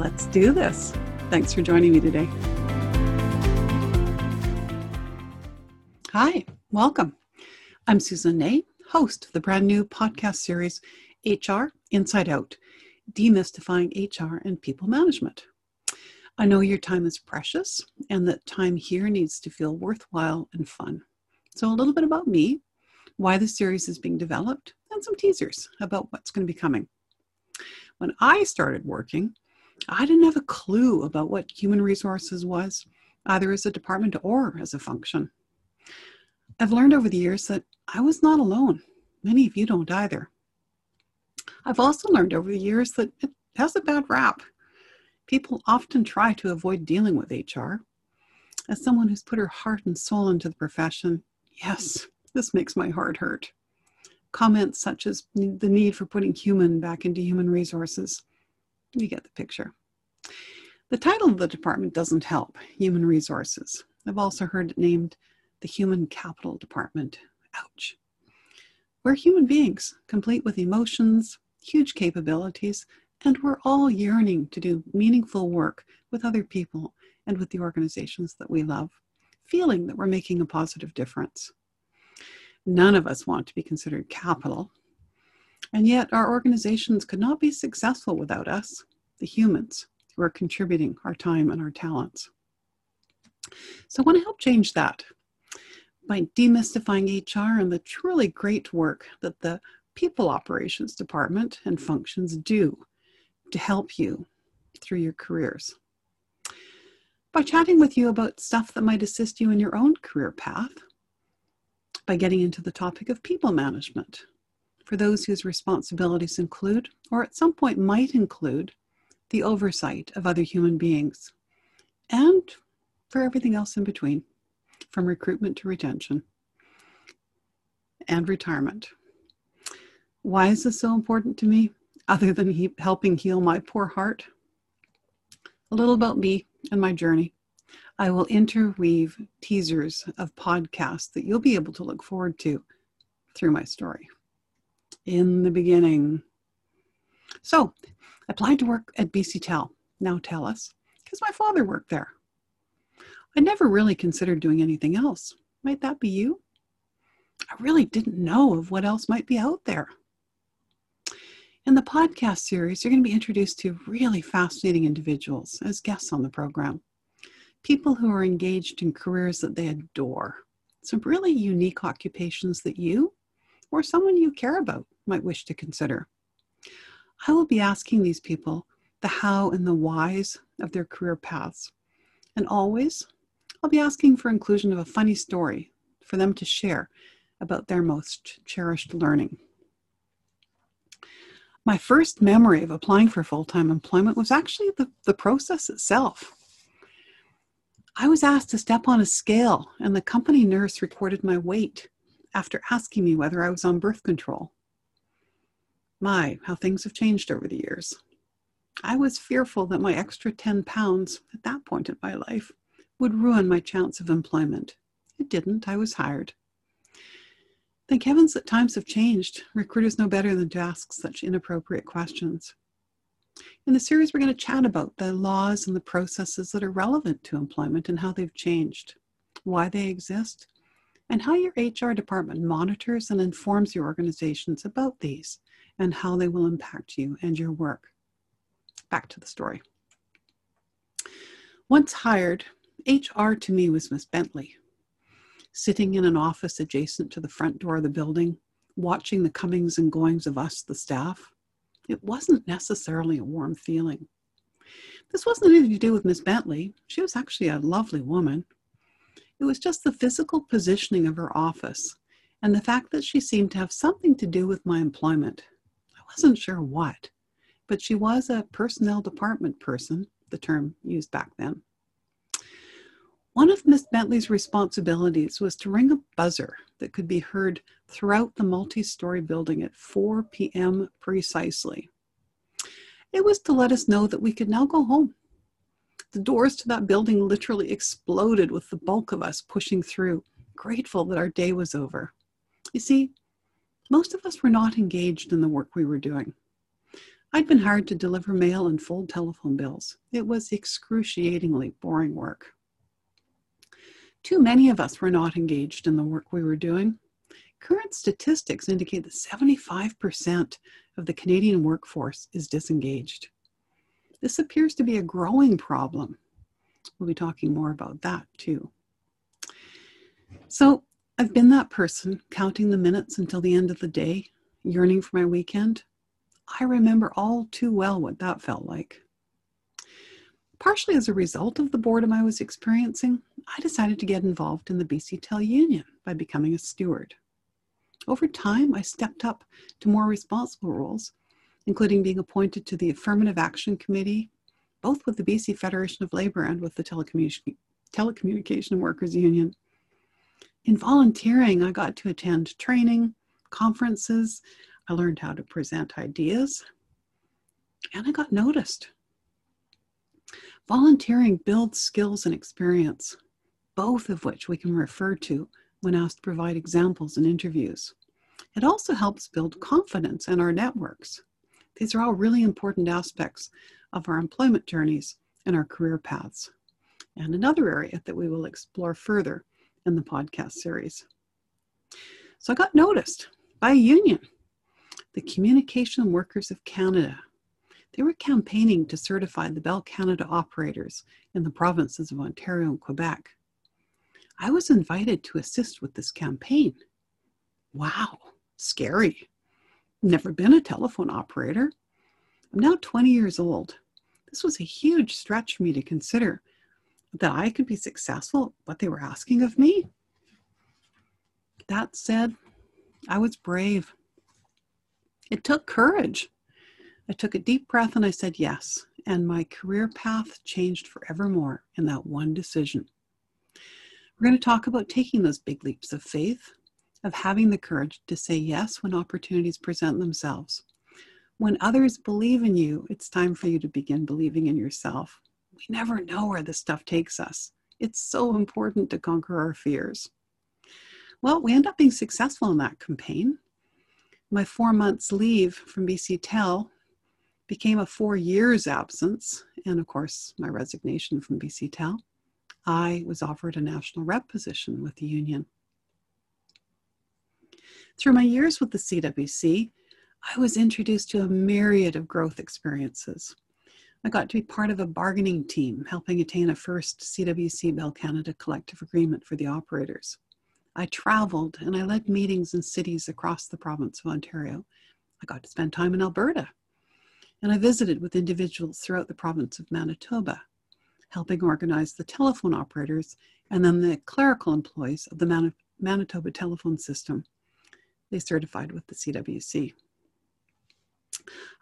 Let's do this. Thanks for joining me today. Hi, welcome. I'm Susan Ney, host of the brand new podcast series HR Inside Out Demystifying HR and People Management. I know your time is precious and that time here needs to feel worthwhile and fun. So, a little bit about me, why the series is being developed, and some teasers about what's going to be coming. When I started working, I didn't have a clue about what human resources was, either as a department or as a function. I've learned over the years that I was not alone. Many of you don't either. I've also learned over the years that it has a bad rap. People often try to avoid dealing with HR. As someone who's put her heart and soul into the profession, yes, this makes my heart hurt. Comments such as the need for putting human back into human resources you get the picture. The title of the department doesn't help human resources. I've also heard it named the Human Capital Department. Ouch. We're human beings, complete with emotions, huge capabilities, and we're all yearning to do meaningful work with other people and with the organizations that we love, feeling that we're making a positive difference. None of us want to be considered capital, and yet, our organizations could not be successful without us, the humans who are contributing our time and our talents. So, I want to help change that by demystifying HR and the truly great work that the People Operations Department and functions do to help you through your careers. By chatting with you about stuff that might assist you in your own career path, by getting into the topic of people management, for those whose responsibilities include, or at some point might include, the oversight of other human beings, and for everything else in between, from recruitment to retention and retirement. Why is this so important to me, other than he- helping heal my poor heart? A little about me and my journey. I will interweave teasers of podcasts that you'll be able to look forward to through my story in the beginning. So I applied to work at BC Tel, now TELUS, because my father worked there. I never really considered doing anything else. Might that be you? I really didn't know of what else might be out there. In the podcast series, you're going to be introduced to really fascinating individuals as guests on the program. People who are engaged in careers that they adore. Some really unique occupations that you or someone you care about might wish to consider. I will be asking these people the how and the whys of their career paths. And always, I'll be asking for inclusion of a funny story for them to share about their most cherished learning. My first memory of applying for full time employment was actually the, the process itself. I was asked to step on a scale, and the company nurse recorded my weight after asking me whether I was on birth control. My, how things have changed over the years. I was fearful that my extra 10 pounds at that point in my life would ruin my chance of employment. It didn't, I was hired. Thank heavens that times have changed. Recruiters know better than to ask such inappropriate questions. In the series, we're going to chat about the laws and the processes that are relevant to employment and how they've changed, why they exist, and how your HR department monitors and informs your organizations about these and how they will impact you and your work. Back to the story. Once hired, HR to me was Miss Bentley. Sitting in an office adjacent to the front door of the building, watching the comings and goings of us, the staff, it wasn't necessarily a warm feeling. This wasn't anything to do with Miss Bentley. She was actually a lovely woman. It was just the physical positioning of her office and the fact that she seemed to have something to do with my employment. Wasn't sure what, but she was a personnel department person, the term used back then. One of Miss Bentley's responsibilities was to ring a buzzer that could be heard throughout the multi story building at 4 p.m. precisely. It was to let us know that we could now go home. The doors to that building literally exploded with the bulk of us pushing through, grateful that our day was over. You see, most of us were not engaged in the work we were doing. I'd been hired to deliver mail and fold telephone bills. It was excruciatingly boring work. Too many of us were not engaged in the work we were doing. Current statistics indicate that 75% of the Canadian workforce is disengaged. This appears to be a growing problem. We'll be talking more about that too. So, I've been that person counting the minutes until the end of the day, yearning for my weekend. I remember all too well what that felt like. Partially as a result of the boredom I was experiencing, I decided to get involved in the BC Tel Union by becoming a steward. Over time, I stepped up to more responsible roles, including being appointed to the Affirmative Action Committee, both with the BC Federation of Labour and with the Telecommunication, Telecommunication Workers Union. In volunteering, I got to attend training, conferences, I learned how to present ideas, and I got noticed. Volunteering builds skills and experience, both of which we can refer to when asked to provide examples in interviews. It also helps build confidence in our networks. These are all really important aspects of our employment journeys and our career paths. And another area that we will explore further in the podcast series. So I got noticed by a union, the Communication Workers of Canada. They were campaigning to certify the Bell Canada operators in the provinces of Ontario and Quebec. I was invited to assist with this campaign. Wow, scary. Never been a telephone operator. I'm now 20 years old. This was a huge stretch for me to consider that I could be successful at what they were asking of me. That said, I was brave. It took courage. I took a deep breath and I said yes, and my career path changed forevermore in that one decision. We're going to talk about taking those big leaps of faith, of having the courage to say yes when opportunities present themselves. When others believe in you, it's time for you to begin believing in yourself. We never know where this stuff takes us. It's so important to conquer our fears. Well, we end up being successful in that campaign. My four months leave from BC Tel became a four years absence, and of course, my resignation from BC Tel. I was offered a national rep position with the union. Through my years with the CWC, I was introduced to a myriad of growth experiences. I got to be part of a bargaining team helping attain a first CWC Bell Canada collective agreement for the operators. I traveled and I led meetings in cities across the province of Ontario. I got to spend time in Alberta. And I visited with individuals throughout the province of Manitoba helping organize the telephone operators and then the clerical employees of the Man- Manitoba telephone system. They certified with the CWC.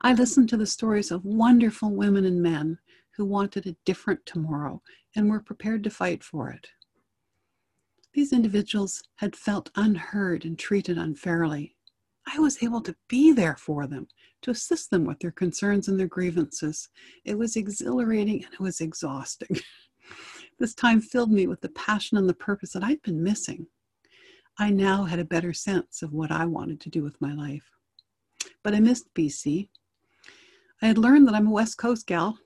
I listened to the stories of wonderful women and men who wanted a different tomorrow and were prepared to fight for it. These individuals had felt unheard and treated unfairly. I was able to be there for them to assist them with their concerns and their grievances. It was exhilarating and it was exhausting. this time filled me with the passion and the purpose that I'd been missing. I now had a better sense of what I wanted to do with my life. But I missed BC. I had learned that I'm a West Coast gal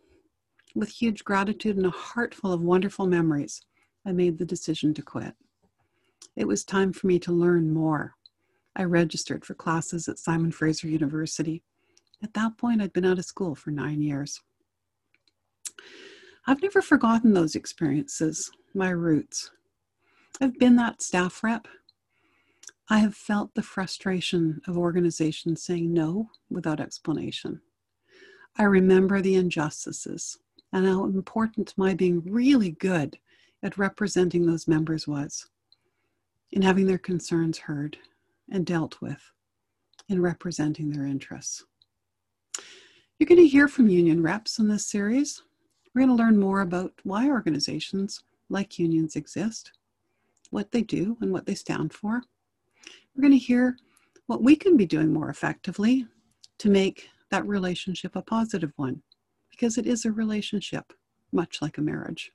with huge gratitude and a heart full of wonderful memories. I made the decision to quit. It was time for me to learn more. I registered for classes at Simon Fraser University at that point, I'd been out of school for nine years. I've never forgotten those experiences, my roots. I've been that staff rep. I have felt the frustration of organizations saying no without explanation. I remember the injustices and how important my being really good at representing those members was in having their concerns heard and dealt with in representing their interests. You're going to hear from union reps in this series. We're going to learn more about why organizations like unions exist, what they do, and what they stand for. We're going to hear what we can be doing more effectively to make that relationship a positive one, because it is a relationship, much like a marriage.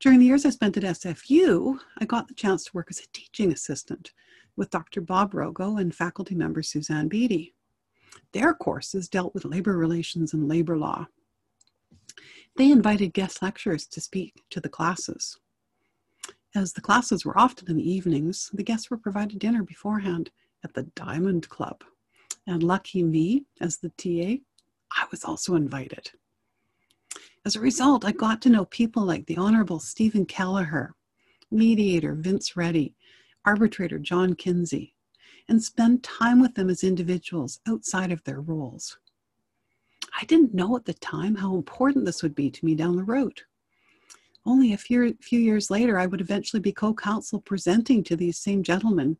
During the years I spent at SFU, I got the chance to work as a teaching assistant with Dr. Bob Rogo and faculty member Suzanne Beatty. Their courses dealt with labor relations and labor law. They invited guest lecturers to speak to the classes. As the classes were often in the evenings, the guests were provided dinner beforehand at the Diamond Club. And lucky me, as the TA, I was also invited. As a result, I got to know people like the Honorable Stephen Kelleher, mediator Vince Ready, arbitrator John Kinzie, and spend time with them as individuals outside of their roles. I didn't know at the time how important this would be to me down the road. Only a few, few years later, I would eventually be co counsel presenting to these same gentlemen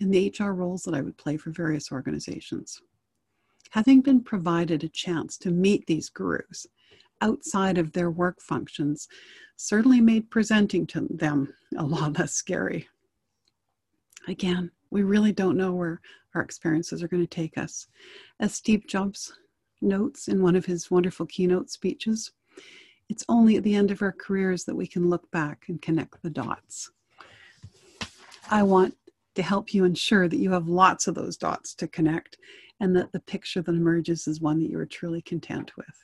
in the HR roles that I would play for various organizations. Having been provided a chance to meet these gurus outside of their work functions certainly made presenting to them a lot less scary. Again, we really don't know where our experiences are going to take us. As Steve Jobs notes in one of his wonderful keynote speeches, it's only at the end of our careers that we can look back and connect the dots. I want to help you ensure that you have lots of those dots to connect and that the picture that emerges is one that you are truly content with.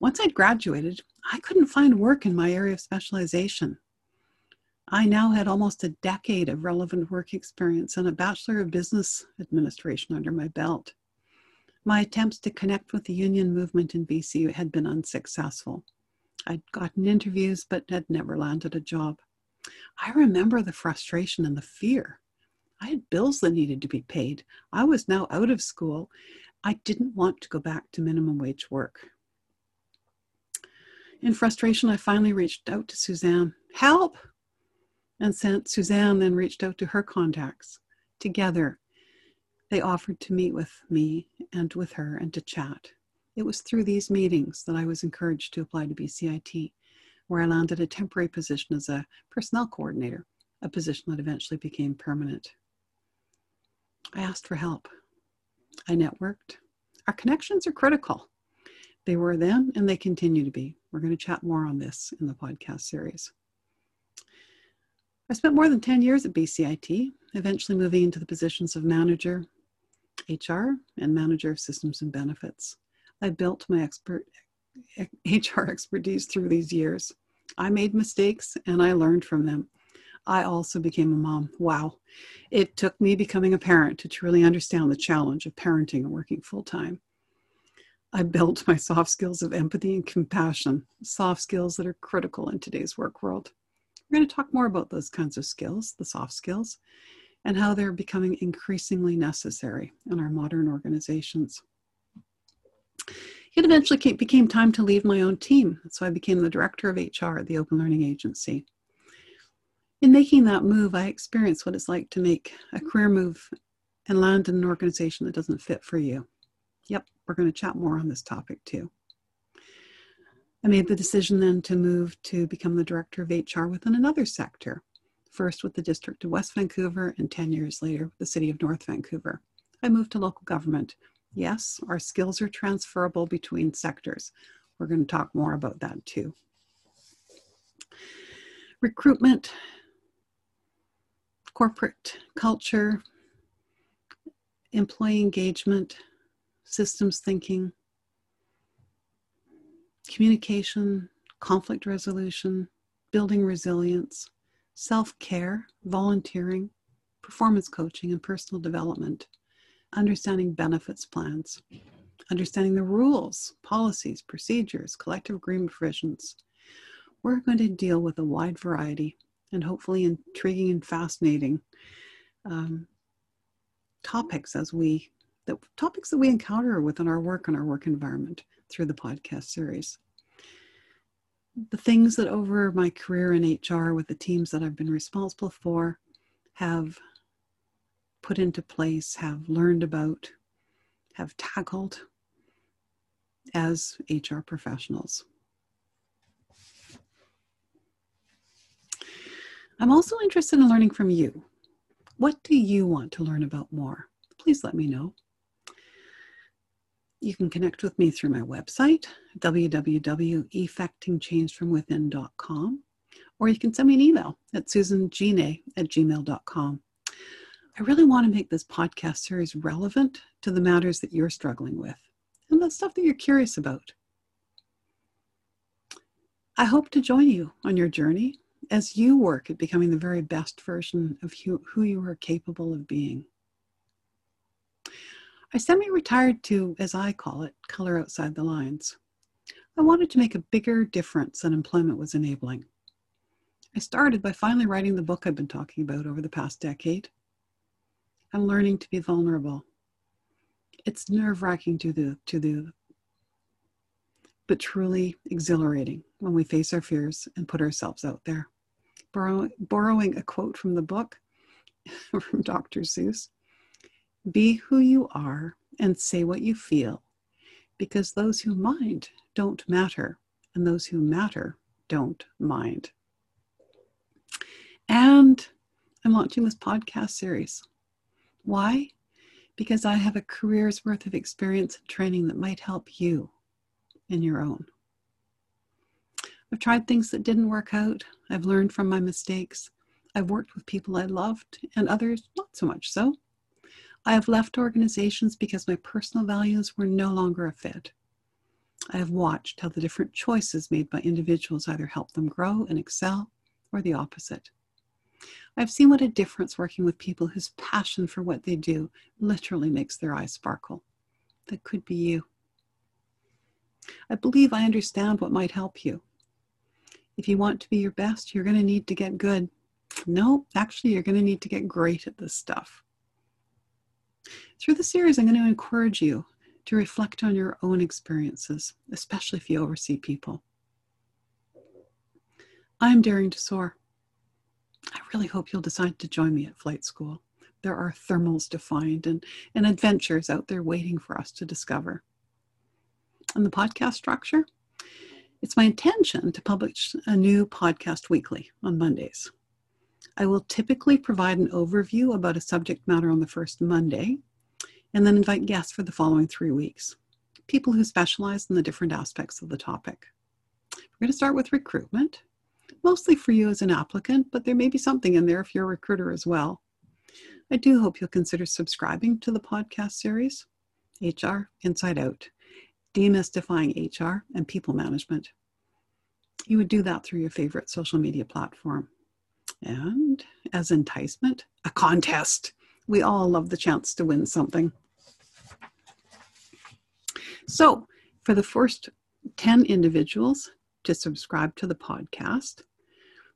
Once I'd graduated, I couldn't find work in my area of specialization. I now had almost a decade of relevant work experience and a Bachelor of Business Administration under my belt. My attempts to connect with the union movement in BC had been unsuccessful. I'd gotten interviews but had never landed a job. I remember the frustration and the fear. I had bills that needed to be paid. I was now out of school. I didn't want to go back to minimum wage work. In frustration, I finally reached out to Suzanne. Help! And sent Suzanne then reached out to her contacts. Together, they offered to meet with me and with her and to chat. It was through these meetings that I was encouraged to apply to BCIT, where I landed a temporary position as a personnel coordinator, a position that eventually became permanent. I asked for help. I networked. Our connections are critical. They were then and they continue to be. We're going to chat more on this in the podcast series. I spent more than 10 years at BCIT, eventually moving into the positions of manager, HR, and manager of systems and benefits. I built my expert HR expertise through these years. I made mistakes and I learned from them. I also became a mom. Wow. It took me becoming a parent to truly understand the challenge of parenting and working full time. I built my soft skills of empathy and compassion, soft skills that are critical in today's work world. We're going to talk more about those kinds of skills, the soft skills, and how they're becoming increasingly necessary in our modern organizations. It eventually came, became time to leave my own team, so I became the director of HR at the Open Learning Agency. In making that move, I experienced what it's like to make a career move and land in an organization that doesn't fit for you. Yep, we're going to chat more on this topic too. I made the decision then to move to become the director of HR within another sector, first with the District of West Vancouver and 10 years later with the City of North Vancouver. I moved to local government. Yes, our skills are transferable between sectors. We're going to talk more about that too. Recruitment, corporate culture, employee engagement, systems thinking, communication, conflict resolution, building resilience, self care, volunteering, performance coaching, and personal development, understanding benefits plans. understanding the rules, policies, procedures, collective agreement provisions. We're going to deal with a wide variety and hopefully intriguing and fascinating um, topics as we the topics that we encounter within our work and our work environment through the podcast series. The things that over my career in HR with the teams that I've been responsible for have put into place, have learned about, have tackled as HR professionals. I'm also interested in learning from you. What do you want to learn about more? Please let me know. You can connect with me through my website, www.effectingchangefromwithin.com, or you can send me an email at susangine at gmail.com. I really want to make this podcast series relevant to the matters that you're struggling with and the stuff that you're curious about. I hope to join you on your journey as you work at becoming the very best version of who you are capable of being. I semi retired to, as I call it, color outside the lines. I wanted to make a bigger difference than employment was enabling. I started by finally writing the book I've been talking about over the past decade. I'm learning to be vulnerable. It's nerve wracking to the, to the, but truly exhilarating when we face our fears and put ourselves out there borrow, borrowing a quote from the book from Dr. Seuss Be who you are and say what you feel, because those who mind don't matter, and those who matter don't mind. And I'm launching this podcast series. Why? Because I have a career's worth of experience and training that might help you in your own. I've tried things that didn't work out. I've learned from my mistakes. I've worked with people I loved and others not so much so. I have left organizations because my personal values were no longer a fit. I have watched how the different choices made by individuals either help them grow and excel or the opposite. I've seen what a difference working with people whose passion for what they do literally makes their eyes sparkle. That could be you. I believe I understand what might help you. If you want to be your best, you're going to need to get good. No, actually, you're going to need to get great at this stuff. Through the series, I'm going to encourage you to reflect on your own experiences, especially if you oversee people. I'm daring to soar. I really hope you'll decide to join me at flight school. There are thermals to find and, and adventures out there waiting for us to discover. And the podcast structure, it's my intention to publish a new podcast weekly on Mondays. I will typically provide an overview about a subject matter on the first Monday and then invite guests for the following three weeks, people who specialize in the different aspects of the topic. We're going to start with recruitment, mostly for you as an applicant, but there may be something in there if you're a recruiter as well. I do hope you'll consider subscribing to the podcast series, HR Inside Out demystifying HR and people management. You would do that through your favorite social media platform. And as enticement, a contest. We all love the chance to win something. So, for the first 10 individuals to subscribe to the podcast,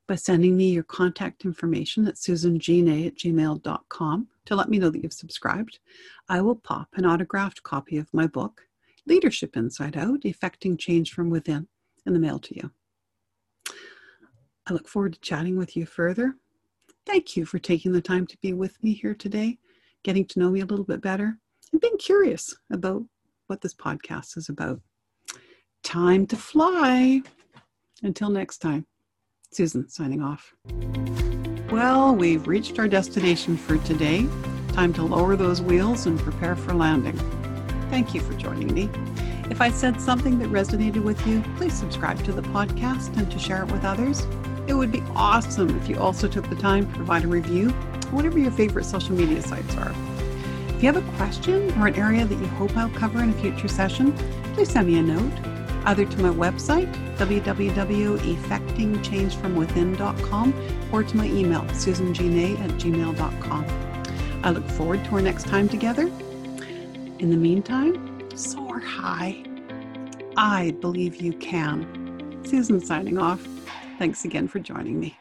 by sending me your contact information at susangine at gmail.com to let me know that you've subscribed, I will pop an autographed copy of my book, Leadership Inside Out Effecting Change from Within in the mail to you. I look forward to chatting with you further. Thank you for taking the time to be with me here today, getting to know me a little bit better, and being curious about what this podcast is about. Time to fly. Until next time, Susan signing off. Well, we've reached our destination for today. Time to lower those wheels and prepare for landing. Thank you for joining me. If I said something that resonated with you, please subscribe to the podcast and to share it with others. It would be awesome if you also took the time to provide a review, on whatever your favorite social media sites are. If you have a question or an area that you hope I'll cover in a future session, please send me a note, either to my website, www.effectingchangefromwithin.com, or to my email, susangine at gmail.com. I look forward to our next time together in the meantime, soar. high. I believe you can. Susan signing off. Thanks again for joining me.